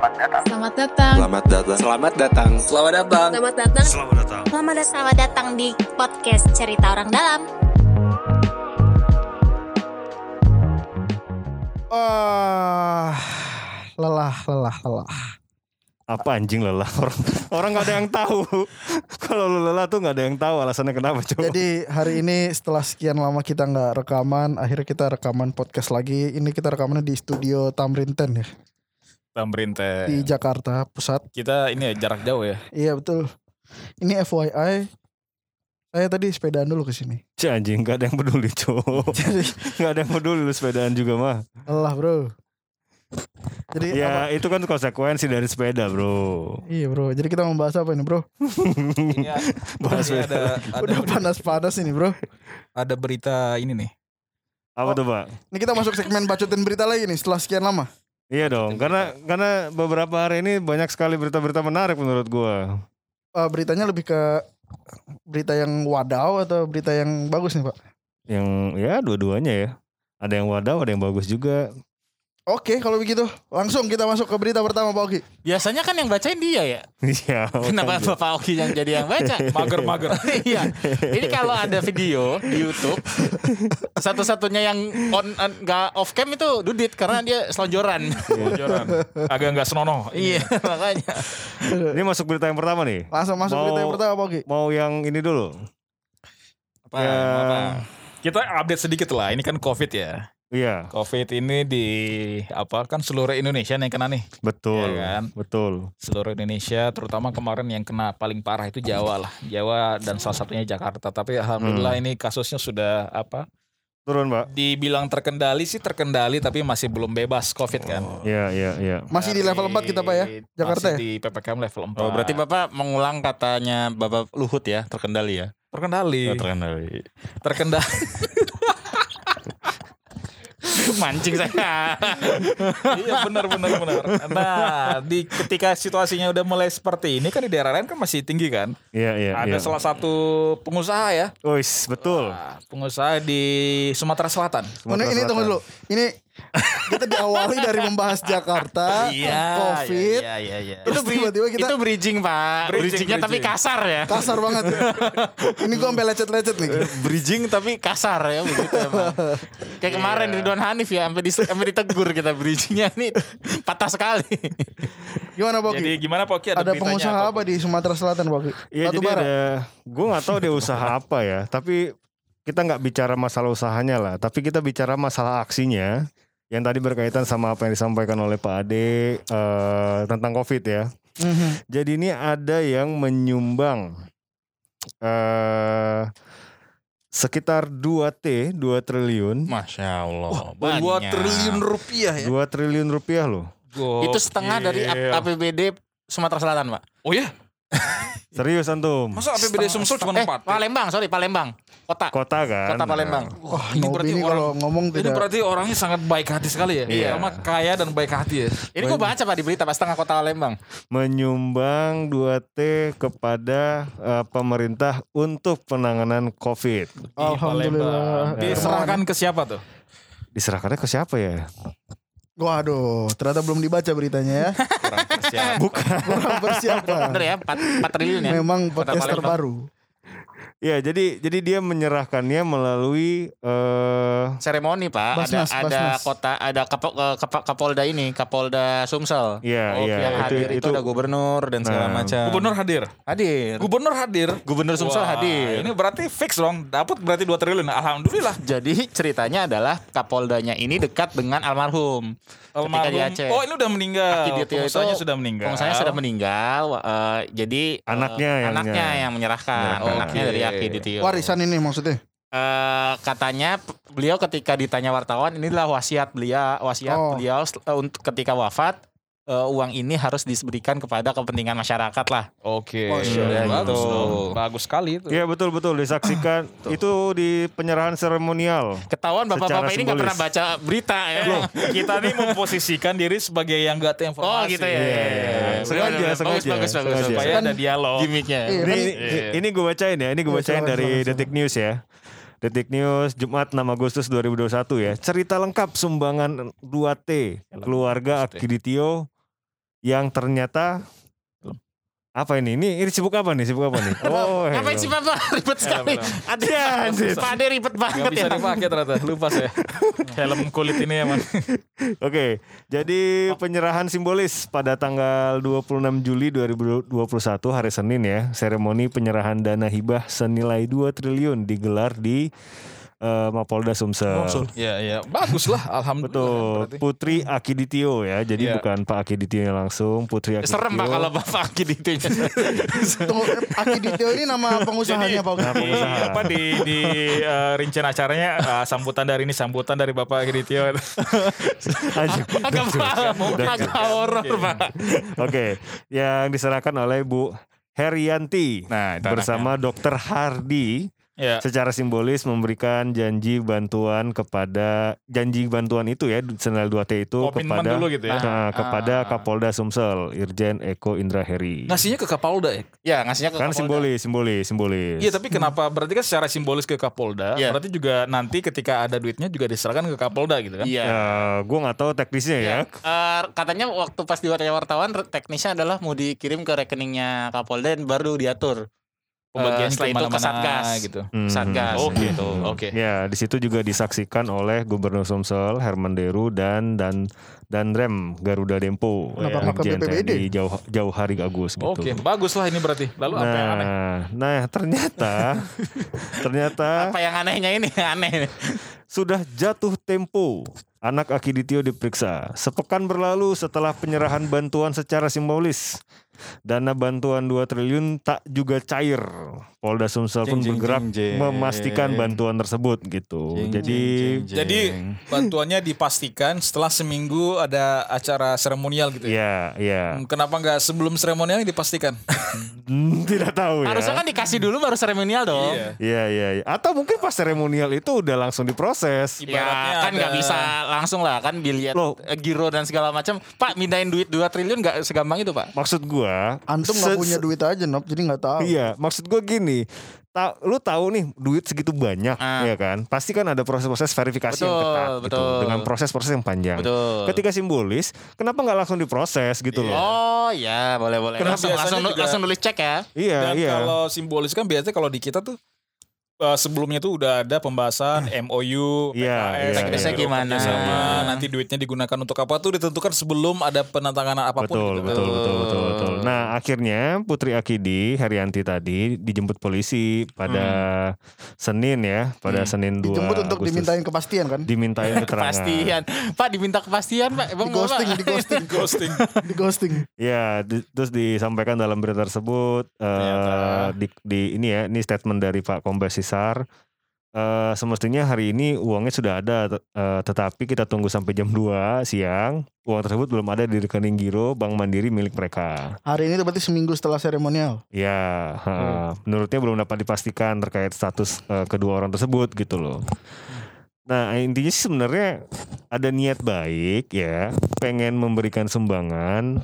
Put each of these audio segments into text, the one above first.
Selamat datang. Selamat datang. Selamat datang. Selamat datang. Selamat datang. Selamat datang. Selamat datang. Selamat datang. Selamat datang di podcast Cerita Orang Dalam. Ah, lelah, lelah, lelah. Apa anjing lelah orang orang nggak ada yang tahu. Kalau lu lelah tuh nggak ada yang tahu alasannya kenapa coba. Jadi hari ini setelah sekian lama kita nggak rekaman, akhirnya kita rekaman podcast lagi. Ini kita rekamannya di studio Tamrin Ten ya, Pemerintah. di Jakarta Pusat. Kita ini ya jarak jauh ya. Iya betul. Ini FYI, saya tadi sepedaan dulu ke sini. Cih, anjing nggak ada yang peduli. Jadi Nggak ada yang peduli lu sepedaan juga mah. lelah bro. Jadi apa? Ya itu kan konsekuensi dari sepeda bro. Iya bro. Jadi kita membahas apa ini bro? Ini, Bahas ini ada ada, Udah panas-panas ini bro. ada berita ini nih. Apa tuh pak? Ini kita masuk segmen bacotin berita lagi nih setelah sekian lama. Iya dong, karena karena beberapa hari ini banyak sekali berita-berita menarik menurut gua. Eh, beritanya lebih ke berita yang wadaw atau berita yang bagus nih pak? Yang ya dua-duanya ya. Ada yang wadaw, ada yang bagus juga. Oke kalau begitu langsung kita masuk ke berita pertama Pak Oki. Biasanya kan yang bacain dia ya. Iya. Kenapa makanya. Bapak Oki yang jadi yang baca? Mager-mager. Iya. Ini kalau ada video di YouTube, satu-satunya yang on on- nggak off cam itu Dudit karena dia selonjoran. Bocoran. Agak nggak senonoh. iya, makanya. Ini masuk berita yang pertama nih. Langsung masuk Mau- berita yang pertama Pak Oki. Mau yang ini dulu. Apa, Ya. apa? Kita update sedikit lah. Ini kan COVID ya. Iya, COVID ini di apa kan seluruh Indonesia yang kena nih. betul. Iya kan? Betul. Seluruh Indonesia terutama kemarin yang kena paling parah itu Jawa lah. Jawa dan salah satunya Jakarta. Tapi alhamdulillah ini kasusnya sudah apa? Turun, Pak. Dibilang terkendali sih terkendali tapi masih belum bebas COVID kan. Iya, iya, iya. Masih di level 4 kita Pak ya? Jakarta ya? Masih di PPKM level 4. Oh, berarti Bapak mengulang katanya Bapak Luhut ya, terkendali ya. terkendali. Oh, terkendali. terkendali. Mancing saya. iya benar benar benar. Nah, di ketika situasinya udah mulai seperti ini kan di daerah lain kan masih tinggi kan. Iya, iya, Ada iya. salah satu pengusaha ya. Wis, betul. Nah, pengusaha di Sumatera Selatan. Oh, ini, ini tunggu dulu. Ini kita diawali dari membahas Jakarta, COVID. Iya, iya, iya. Terus tiba-tiba kita Itu bridging, Pak. Bridging, Bridgingnya tapi kasar ya. kasar banget. ini gua sampai lecet-lecet nih. bridging tapi kasar ya begitu emang. Kayak kemarin Ridwan Hanif ya sampai di, sampai ditegur kita bridgingnya ini patah sekali. Gimana Pak Oki? Jadi gimana Poki ada, Ada pengusaha apa di Sumatera Selatan Pak Oki? Iya, jadi bara. ada gue nggak tahu dia usaha apa ya, tapi kita nggak bicara masalah usahanya lah, tapi kita bicara masalah aksinya yang tadi berkaitan sama apa yang disampaikan oleh Pak Ade eh, tentang COVID ya. Mhm. Jadi ini ada yang menyumbang eh sekitar 2 T, 2 triliun, Masya Allah. Dua banyak. triliun rupiah ya. 2 triliun rupiah loh. Itu setengah dari APBD Sumatera Selatan, Pak. Oh ya? Serius antum? Masa APBD Sumsel cuma Eh, 4? Palembang, sorry Palembang. Kota. Kota kan? Kota Palembang. Wah, Ini ini berarti ini orang kalau ngomong ini tidak berarti orangnya sangat baik hati sekali ya. Iya. Sama kaya dan baik hati ya. Ini gua baca Pak di berita Pak setengah kota Palembang. menyumbang 2T kepada eh, pemerintah untuk penanganan COVID. Di Alhamdulillah. Palembang. Diserahkan ke siapa tuh? Diserahkannya ke siapa ya? Waduh, ternyata belum dibaca beritanya ya. Kurang persiapan. Kurang persiapan. Bener ya, 4, 4 triliun ya. Memang podcast terbaru. Ya, jadi jadi dia menyerahkannya melalui eh Seremoni Pak, Basnas, ada ada Basnas. kota ada Kapo- eh, Kapa- Kapolda ini, Kapolda Sumsel. Iya, oh, iya, yang itu- hadir itu, itu- ada gubernur dan segala Nah. macam. Gubernur hadir. hadir. Gubernur hadir. Gubernur Sumsel Wah, hadir. Ini berarti fix dong. Dapat berarti 2 triliun. Alhamdulillah. Jadi ceritanya adalah Kapoldanya ini dekat dengan almarhum. Ketika di Almarhum. Aceh. Oh, ini udah meninggal. Akiditio Pengusahanya itu sudah meninggal. Pengusahanya sudah meninggal. eh, jadi Anaknya yang- anaknya yang menyerahkan. Menyerahkan. Anaknya Oke. dari Akiditio. Warisan ini maksudnya. Eh, katanya beliau ketika ditanya wartawan inilah wasiat beliau wasiat Oh. beliau eh, untuk ketika wafat eh, uang ini harus diberikan kepada kepentingan masyarakat lah. Oke. Masya Allah. Bagus Gitu. dong. Bagus sekali itu. Iya betul betul disaksikan itu di penyerahan seremonial. Ketahuan bapak-bapak ini nggak pernah baca berita ya. Kita nih memposisikan diri sebagai yang gak tahu Oh informasi. gitu ya. Iya, Iya, iya. iya. Sengaja, Bagus, sengaja, bagus, bagus, bagus. Supaya ada dialog. Gimiknya. Ini ini, ini gue bacain ya, ini gue bacain dari Detik News ya. Detik News Jumat 6 Agustus 2021 ya. Cerita lengkap sumbangan 2T keluarga Akiditio yang ternyata apa ini? Ini, ini sibuk apa nih? Sibuk apa nih? Oh, Ngapain helm. sih Bapak? Ribet sekali. Ada Ya. Pak Ade ribet banget Gak bisa ya. dipakai ternyata. Lupa saya. Helm kulit ini emang. Oke, jadi penyerahan simbolis pada tanggal 26 Juli 2021 hari Senin ya. Seremoni penyerahan dana hibah senilai 2 triliun digelar di eh, Mapolda Sumsel. Iya, iya. Bagus lah. Alhamdulillah. Betul, berarti. Putri Akiditio ya. Jadi Iya. bukan Pak Akiditio langsung, Putri Akiditio. Serem Pak kalau Bapak gitu Tunggu, Aki Ditio ini nama pengusahanya Pak. Nah, di, pengusaha. apa di di eh, rincian acaranya eh, sambutan dari ini sambutan dari Bapak. Anjing. Agak paham, agak horor Pak. Oke, yang diserahkan oleh Bu Herianti Nah, bersama Dokter Hardi ya. secara simbolis memberikan janji bantuan kepada janji bantuan itu ya senilai 2T itu Komitmen kepada dulu gitu ya. nah, kepada Ah. Kapolda Sumsel Irjen Eko Indra Heri. Ngasihnya ke Kapolda ya? Ya, ngasihnya ke kan Kapolda. simbolis, simbolis, simbolis. Iya tapi kenapa berarti kan secara simbolis ke Kapolda Iya. berarti juga nanti ketika ada duitnya juga diserahkan ke Kapolda gitu kan? Iya. Ya, gue nggak tahu teknisnya ya. Eh, katanya waktu pas diwawancara wartawan teknisnya adalah mau dikirim ke rekeningnya Kapolda dan baru diatur. Pembagiannya Eh, setelah itu ke Satgas. gitu. Hmm. Satgas. Oh gitu. gitu. Oke. Ya, di situ juga disaksikan oleh Gubernur Sumsel Herman Deru dan dan dan Rem Garuda Dempo. Irjen BPBD? TNI Jauh Jauh Hari Agus gitu. Oke, bagus lah ini berarti. Lalu apa yang aneh? Nah, nah ternyata ternyata Apa yang anehnya ini? Aneh. sudah jatuh tempo. Anak Akiditio diperiksa. Sepekan berlalu setelah penyerahan bantuan secara simbolis. Dana bantuan 2 triliun tak juga cair. Polda Sumsel pun Jeng, jeng, bergerak jeng, jeng. memastikan bantuan tersebut gitu. Jadi Jadi bantuannya dipastikan setelah seminggu ada acara seremonial gitu ya. ya, ya. Hmm, Kenapa nggak sebelum seremonial dipastikan? Tidak tahu ya. Harusnya kan dikasih dulu baru seremonial dong. Iya. Iya, iya, iya. Atau mungkin pas seremonial itu udah langsung diproses. Ibaratnya ya kan nggak ada- bisa langsung lah kan biliet Loh. eh, giro dan segala macam. Pak mindahin duit 2 triliun nggak segampang itu pak? Maksud gua Antum nggak punya duit aja Nop, jadi nggak tahu. Iya, maksud gue gini, ta lu tahu nih duit segitu banyak, Ah. ya kan? Pasti kan ada proses-proses verifikasi yang Betul, ketat gitu, dengan proses-proses yang panjang. Betul. Ketika simbolis, kenapa nggak langsung diproses gitu loh? Oh ya boleh boleh. Karena Langsung, langsung, juga- langsung nulis cek ya. Iya, Dan iya. kalau simbolis kan biasanya kalau di kita tuh eh, sebelumnya tuh udah ada pembahasan MOU, Iya, PKS, iya, Teknisnya gitu, gimana. kerjasama, nanti duitnya digunakan untuk apa tuh ditentukan sebelum ada penantanganan apa pun. Betul, gitu. betul, betul, betul, betul. Nah, akhirnya Putri Akidi Herianti tadi dijemput polisi pada Senin ya, pada Senin 2 Dijemput untuk Agustus. dimintain kepastian kan? dimintain keterangan. Kepastian. Pak diminta kepastian pak. Di Emang ghosting, Bapak- di ghosting, Ghosting. di ghosting. Ya, di- terus disampaikan dalam berita tersebut eh, Ternyata. di, di ini ya, ini statement dari Pak Kombes Sisar. Eh, semestinya hari ini uangnya sudah ada, eh, tetapi kita tunggu sampai jam 2 siang. Uang tersebut belum ada di rekening giro Bank Mandiri milik mereka. Hari ini berarti seminggu setelah seremonial. Ya, ha, menurutnya belum dapat dipastikan terkait status eh, kedua orang tersebut gitu loh. Nah intinya sih sebenarnya ada niat baik ya, pengen memberikan sumbangan,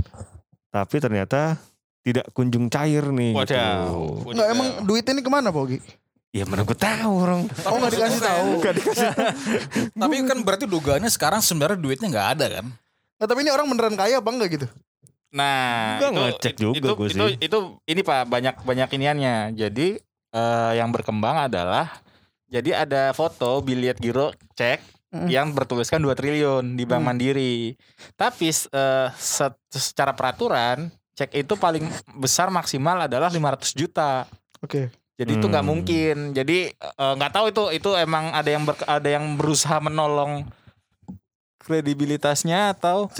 tapi ternyata tidak kunjung cair nih. Wadaw. Gitu. Enggak emang duitnya ini ke mana Pak Ogi? Ya mana gue tahu orang. Oh nggak dikasih tahu. Gak dikasih. Tapi kan berarti dugaannya sekarang sebenarnya duitnya nggak ada kan? Nah tapi ini orang beneran kaya apa enggak gitu? Nah, Gua ngecek juga itu, itu, sih. itu ini Pak banyak banyak iniannya. Jadi eh, yang berkembang adalah jadi ada foto biliet giro cek Hmm. yang bertuliskan 2 triliun di Bank Hmm. Mandiri. Tapi eh, se- secara peraturan cek itu paling besar maksimal adalah 500 juta. Oke. Jadi itu nggak Hmm. mungkin. Jadi eh, nggak tahu itu itu emang ada yang ber- ada yang berusaha menolong kredibilitasnya atau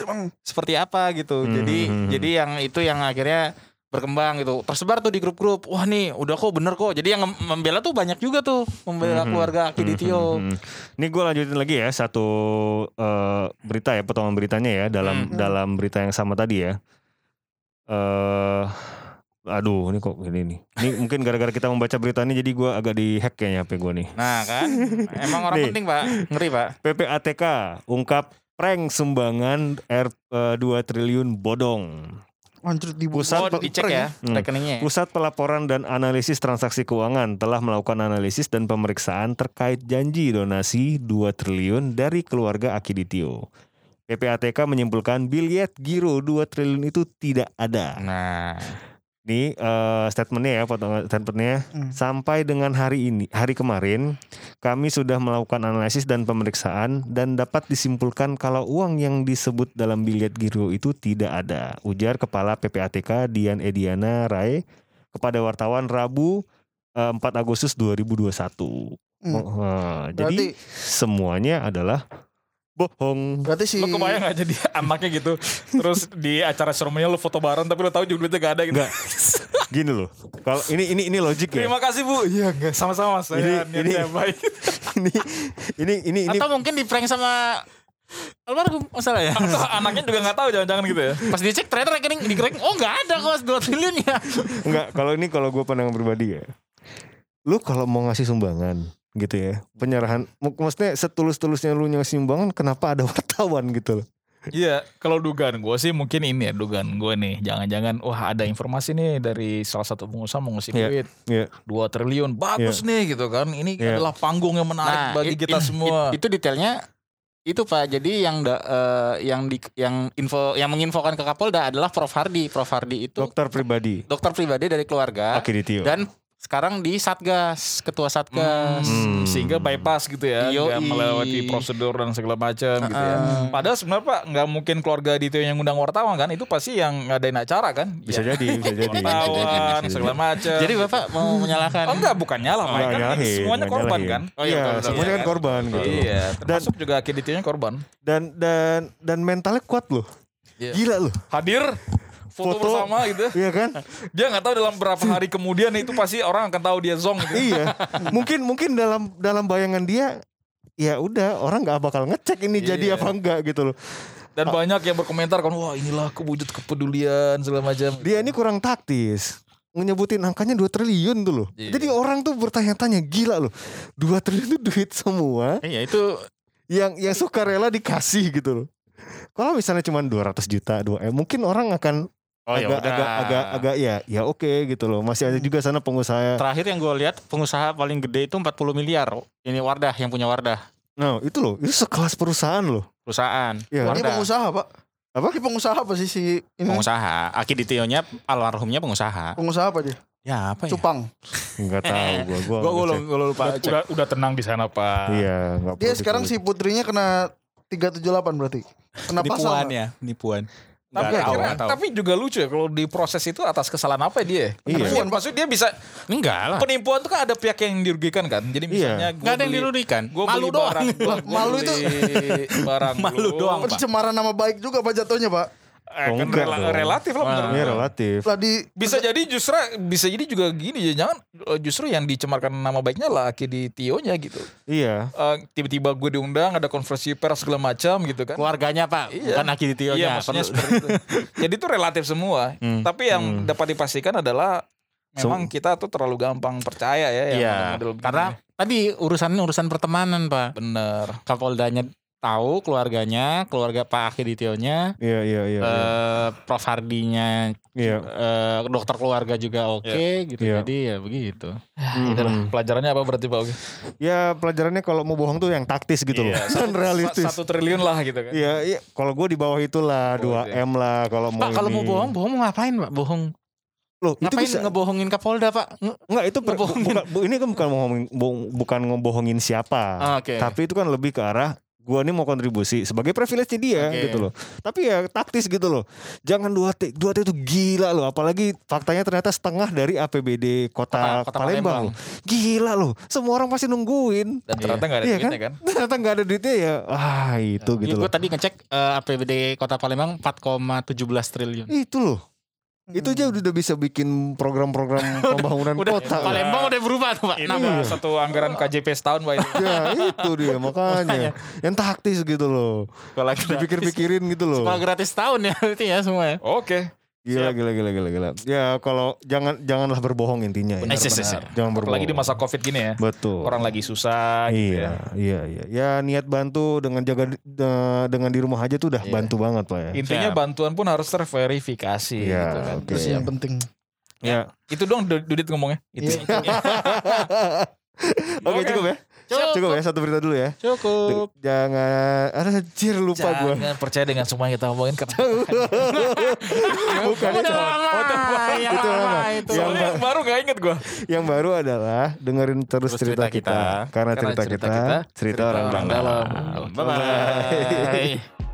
seperti apa gitu. Hmm, Jadi hmm, hmm. jadi yang itu yang akhirnya berkembang gitu. Tersebar tuh di grup-grup. Wah nih udah kok bener kok. Jadi yang mem- membela tuh banyak juga tuh membela Mhm. keluarga Akiditio. Hmm, hmm, hmm. Ini gue lanjutin lagi ya satu eh, berita ya potongan beritanya ya dalam Hmm. dalam berita yang sama tadi ya. Eh, aduh ini kok ini nih. Ini mungkin gara-gara kita membaca berita ini jadi gue agak dihack kayaknya HP gue nih. Nah kan emang orang Nih. penting pak ngeri pak. PPATK ungkap prank sumbangan R 2 triliun bodong. anjir di Pusat Oh dicek ya Hmm. rekeningnya. Pusat Pelaporan dan Analisis Transaksi Keuangan telah melakukan analisis dan pemeriksaan terkait janji donasi 2 triliun dari keluarga Akiditio. PPATK menyimpulkan biliet giro 2 triliun itu tidak ada. Nah, Nih eh, statementnya ya, potongan statementnya. Hmm. Sampai dengan hari ini, hari kemarin, kami sudah melakukan analisis dan pemeriksaan dan dapat disimpulkan kalau uang yang disebut dalam biliet giro itu tidak ada. Ujar Kepala PPATK Dian Ediana Rai kepada wartawan Rabu eh, 4 Agustus 2021. Hmm. Eh, jadi semuanya adalah bohong. berarti si Lo kebayang gak jadi anaknya gitu Terus di acara seremonial lo foto bareng Tapi lo tahu juga duitnya gak ada gitu Enggak. Gini loh. Kalau ini ini ini logik ya. Terima kasih bu Iya enggak sama-sama Saya Ini- niatnya ini- baik ini ini ini ini atau mungkin di prank sama almarhum masalah ya. Atau anaknya juga gak tahu jangan-jangan gitu ya Pas dicek ternyata rekening di rekening oh nggak ada kos 2 triliun ya. Enggak, kalau ini kalau gue pandangan pribadi ya. Lu kalau mau ngasih sumbangan gitu ya. Penyerahan mak- maksudnya setulus-tulusnya lu sumbangan kenapa ada wartawan gitu loh. Iya kalau dugaan gue sih mungkin ini ya Dugaan gue nih Jangan-jangan Wah ada informasi nih Dari salah satu pengusaha mau ngasih Iya, duit iya. 2 triliun Bagus nih gitu kan Ini Iya. adalah panggung yang menarik bagi i- kita semua i- itu detailnya itu Pak. Jadi yang da- eh, yang di yang info yang menginfokan ke Kapolda adalah Prof Hardi. Prof Hardi itu Dokter pribadi. dokter pribadi dari keluarga Akiditio. dan sekarang di Satgas, ketua Satgas. Hmm. sehingga bypass gitu ya nggak melewati prosedur dan segala macam gitu ya padahal sebenarnya pak nggak mungkin keluarga Dito yang ngundang wartawan kan itu pasti yang ngadain acara kan bisa Ya, jadi, bisa jadi. wartawan Bisa segala macam Jadi Bapak mau menyalahkan oh enggak bukan nyalah Pak. Enggak kan nyalahin, semuanya korban nyalahin. kan Oh iya, iya, semuanya kan korban gitu. iya termasuk juga Dito-nya korban Dan dan dan mentalnya kuat loh. Iya. Gila loh. hadir foto, Foto. bersama gitu Iya kan? dia nggak tahu dalam berapa hari kemudian itu pasti orang akan tahu dia zong gitu iya. Mungkin mungkin dalam dalam bayangan dia ya udah orang nggak bakal ngecek ini jadi Iya. apa enggak gitu loh. dan banyak yang berkomentar kan wah inilah kewujud kepedulian segala macam Dia ini kurang taktis. Nyebutin angkanya 2 triliun tuh loh. Iya. Jadi orang tuh bertanya-tanya gila loh. 2 triliun itu duit semua Iya itu yang yang suka rela dikasih gitu loh. Kalau misalnya cuma 200 juta, 2 M, mungkin orang akan Oh ya agak, udah. agak agak agak ya ya oke gitu loh. Masih ada juga sana pengusaha. Terakhir yang gue lihat pengusaha paling gede itu 40 miliar. Ini Wardah yang punya Wardah Nah, itu loh, itu sekelas perusahaan loh. perusahaan. Iya. ini pengusaha pak. Apa? Ini pengusaha apa sih si ini? Pengusaha. Akiditionya almarhumnya pengusaha. Pengusaha apa dia? Ya apa ya? Cupang. Enggak tahu gua gua. Gue nggak gue cek. lupa cek. udah udah tenang di sana pak Iya, enggak Dia sekarang si putrinya kena 378 berarti. Kena pasal. Nipuan ya, nipuan. Tapi, Nggak tahu, akhirnya- nggak tahu. tapi juga lucu ya kalau di proses itu atas kesalahan apa dia? Iya. Penipuan, maksudnya dia bisa Enggak lah. penipuan itu kan ada pihak yang dirugikan kan. Jadi misalnya Enggak ada yang dirugikan. Gue Malu doang. barang, gua, gua Malu itu- barang Malu lu. doang, Pak. Pencemaran nama baik juga pak jatuhnya pak. Eh, Oh, kan rela- dong. relatif lah menurut Iya relatif. Lah di Bisa jadi justru bisa jadi juga gini ya jangan eh, justru yang dicemarkan nama baiknya lah di Tio-nya gitu. Iya. Eh, tiba-tiba gue diundang ada konferensi pers segala macam gitu kan. Keluarganya Pak, Iya. bukan akiditionya. Iya maksudnya seperti itu. Jadi itu relatif semua. Hmm. Tapi yang Hmm. dapat dipastikan adalah memang kita tuh terlalu gampang percaya ya. yang Iya. begini. Karena tadi urusannya urusan pertemanan Pak. bener. Kapoldanya tahu keluarganya, keluarga Pak Akiditionya, Iya iya iya. iya. eh, Prof Hardinya, Iya. eh, dokter keluarga juga oke gitu. Iya. Jadi ya begitu. Mhm. Itulah, pelajarannya apa berarti Pak? Ya pelajarannya kalau mau bohong tuh yang taktis gitu loh. Iya, Kan realistis. Satu triliun lah gitu kan. Iya, iya. Kalau gue di bawah itulah Oh, 2 M lah kalau mau Pak kalau mau bohong, bohong mau ngapain Pak? Bohong. Loh, itu Ngapain bisa ngebohongin Kapolda Pak? Enggak, itu per- bu- ngebohongin? bukan, ini kan bukan ngomongin bu- bukan ngebohongin siapa. Ah, Oke. Tapi itu kan lebih ke arah gua nih mau kontribusi sebagai privilege dia Oke. gitu loh. Tapi ya taktis gitu loh. Jangan dua T, dua T itu gila loh. Apalagi faktanya ternyata setengah dari APBD kota, Kota- kota Palembang. Palembang. Gila loh. Semua orang pasti nungguin. Dan ternyata nggak ada Iya duitnya kan. Ternyata nggak ada duitnya ya. Ah itu gitu Gue loh. tadi ngecek eh, APBD Kota Palembang 4,17 triliun. Itu loh. Itu aja udah bisa bikin program-program pembangunan Udah kota. Palembang udah berubah tuh Pak. Ini Nama. mah satu anggaran KJP setahun Pak itu. Ya itu dia makanya. Yang taktis gitu loh. Kalau Dipikir-pikirin gitu loh. Sekolah gratis tahun ya itu ya semua ya. Oke. Gila, gila, gila, gila, gila. Ya kalau jangan janganlah berbohong intinya. ya. Benar, benar. Jangan berbohong. Apalagi di masa Covid gini ya. Betul. Orang lagi susah gitu iya, ya. iya, iya. Ya niat bantu dengan jaga dengan di rumah aja tuh udah Iya. bantu banget pak ya. Intinya Siap. bantuan pun harus terverifikasi Iya, gitu kan. oke. Terus yang penting. Ya. Itu dong Du- Dudit ngomongnya. Itu. Oke Oke. cukup ya. Cukup ya satu berita dulu ya. Cukup. Jangan, anjir lupa gue. Jangan percaya dengan semua yang kita omongin karena Bukan itu. yang Itu lama itu. Yang yang baru gak inget gue. Yang baru adalah dengerin terus, Terus cerita, cerita kita. kita. Karena, Karena cerita, cerita kita, kita, cerita, orang dalam. dalam. Bye bye.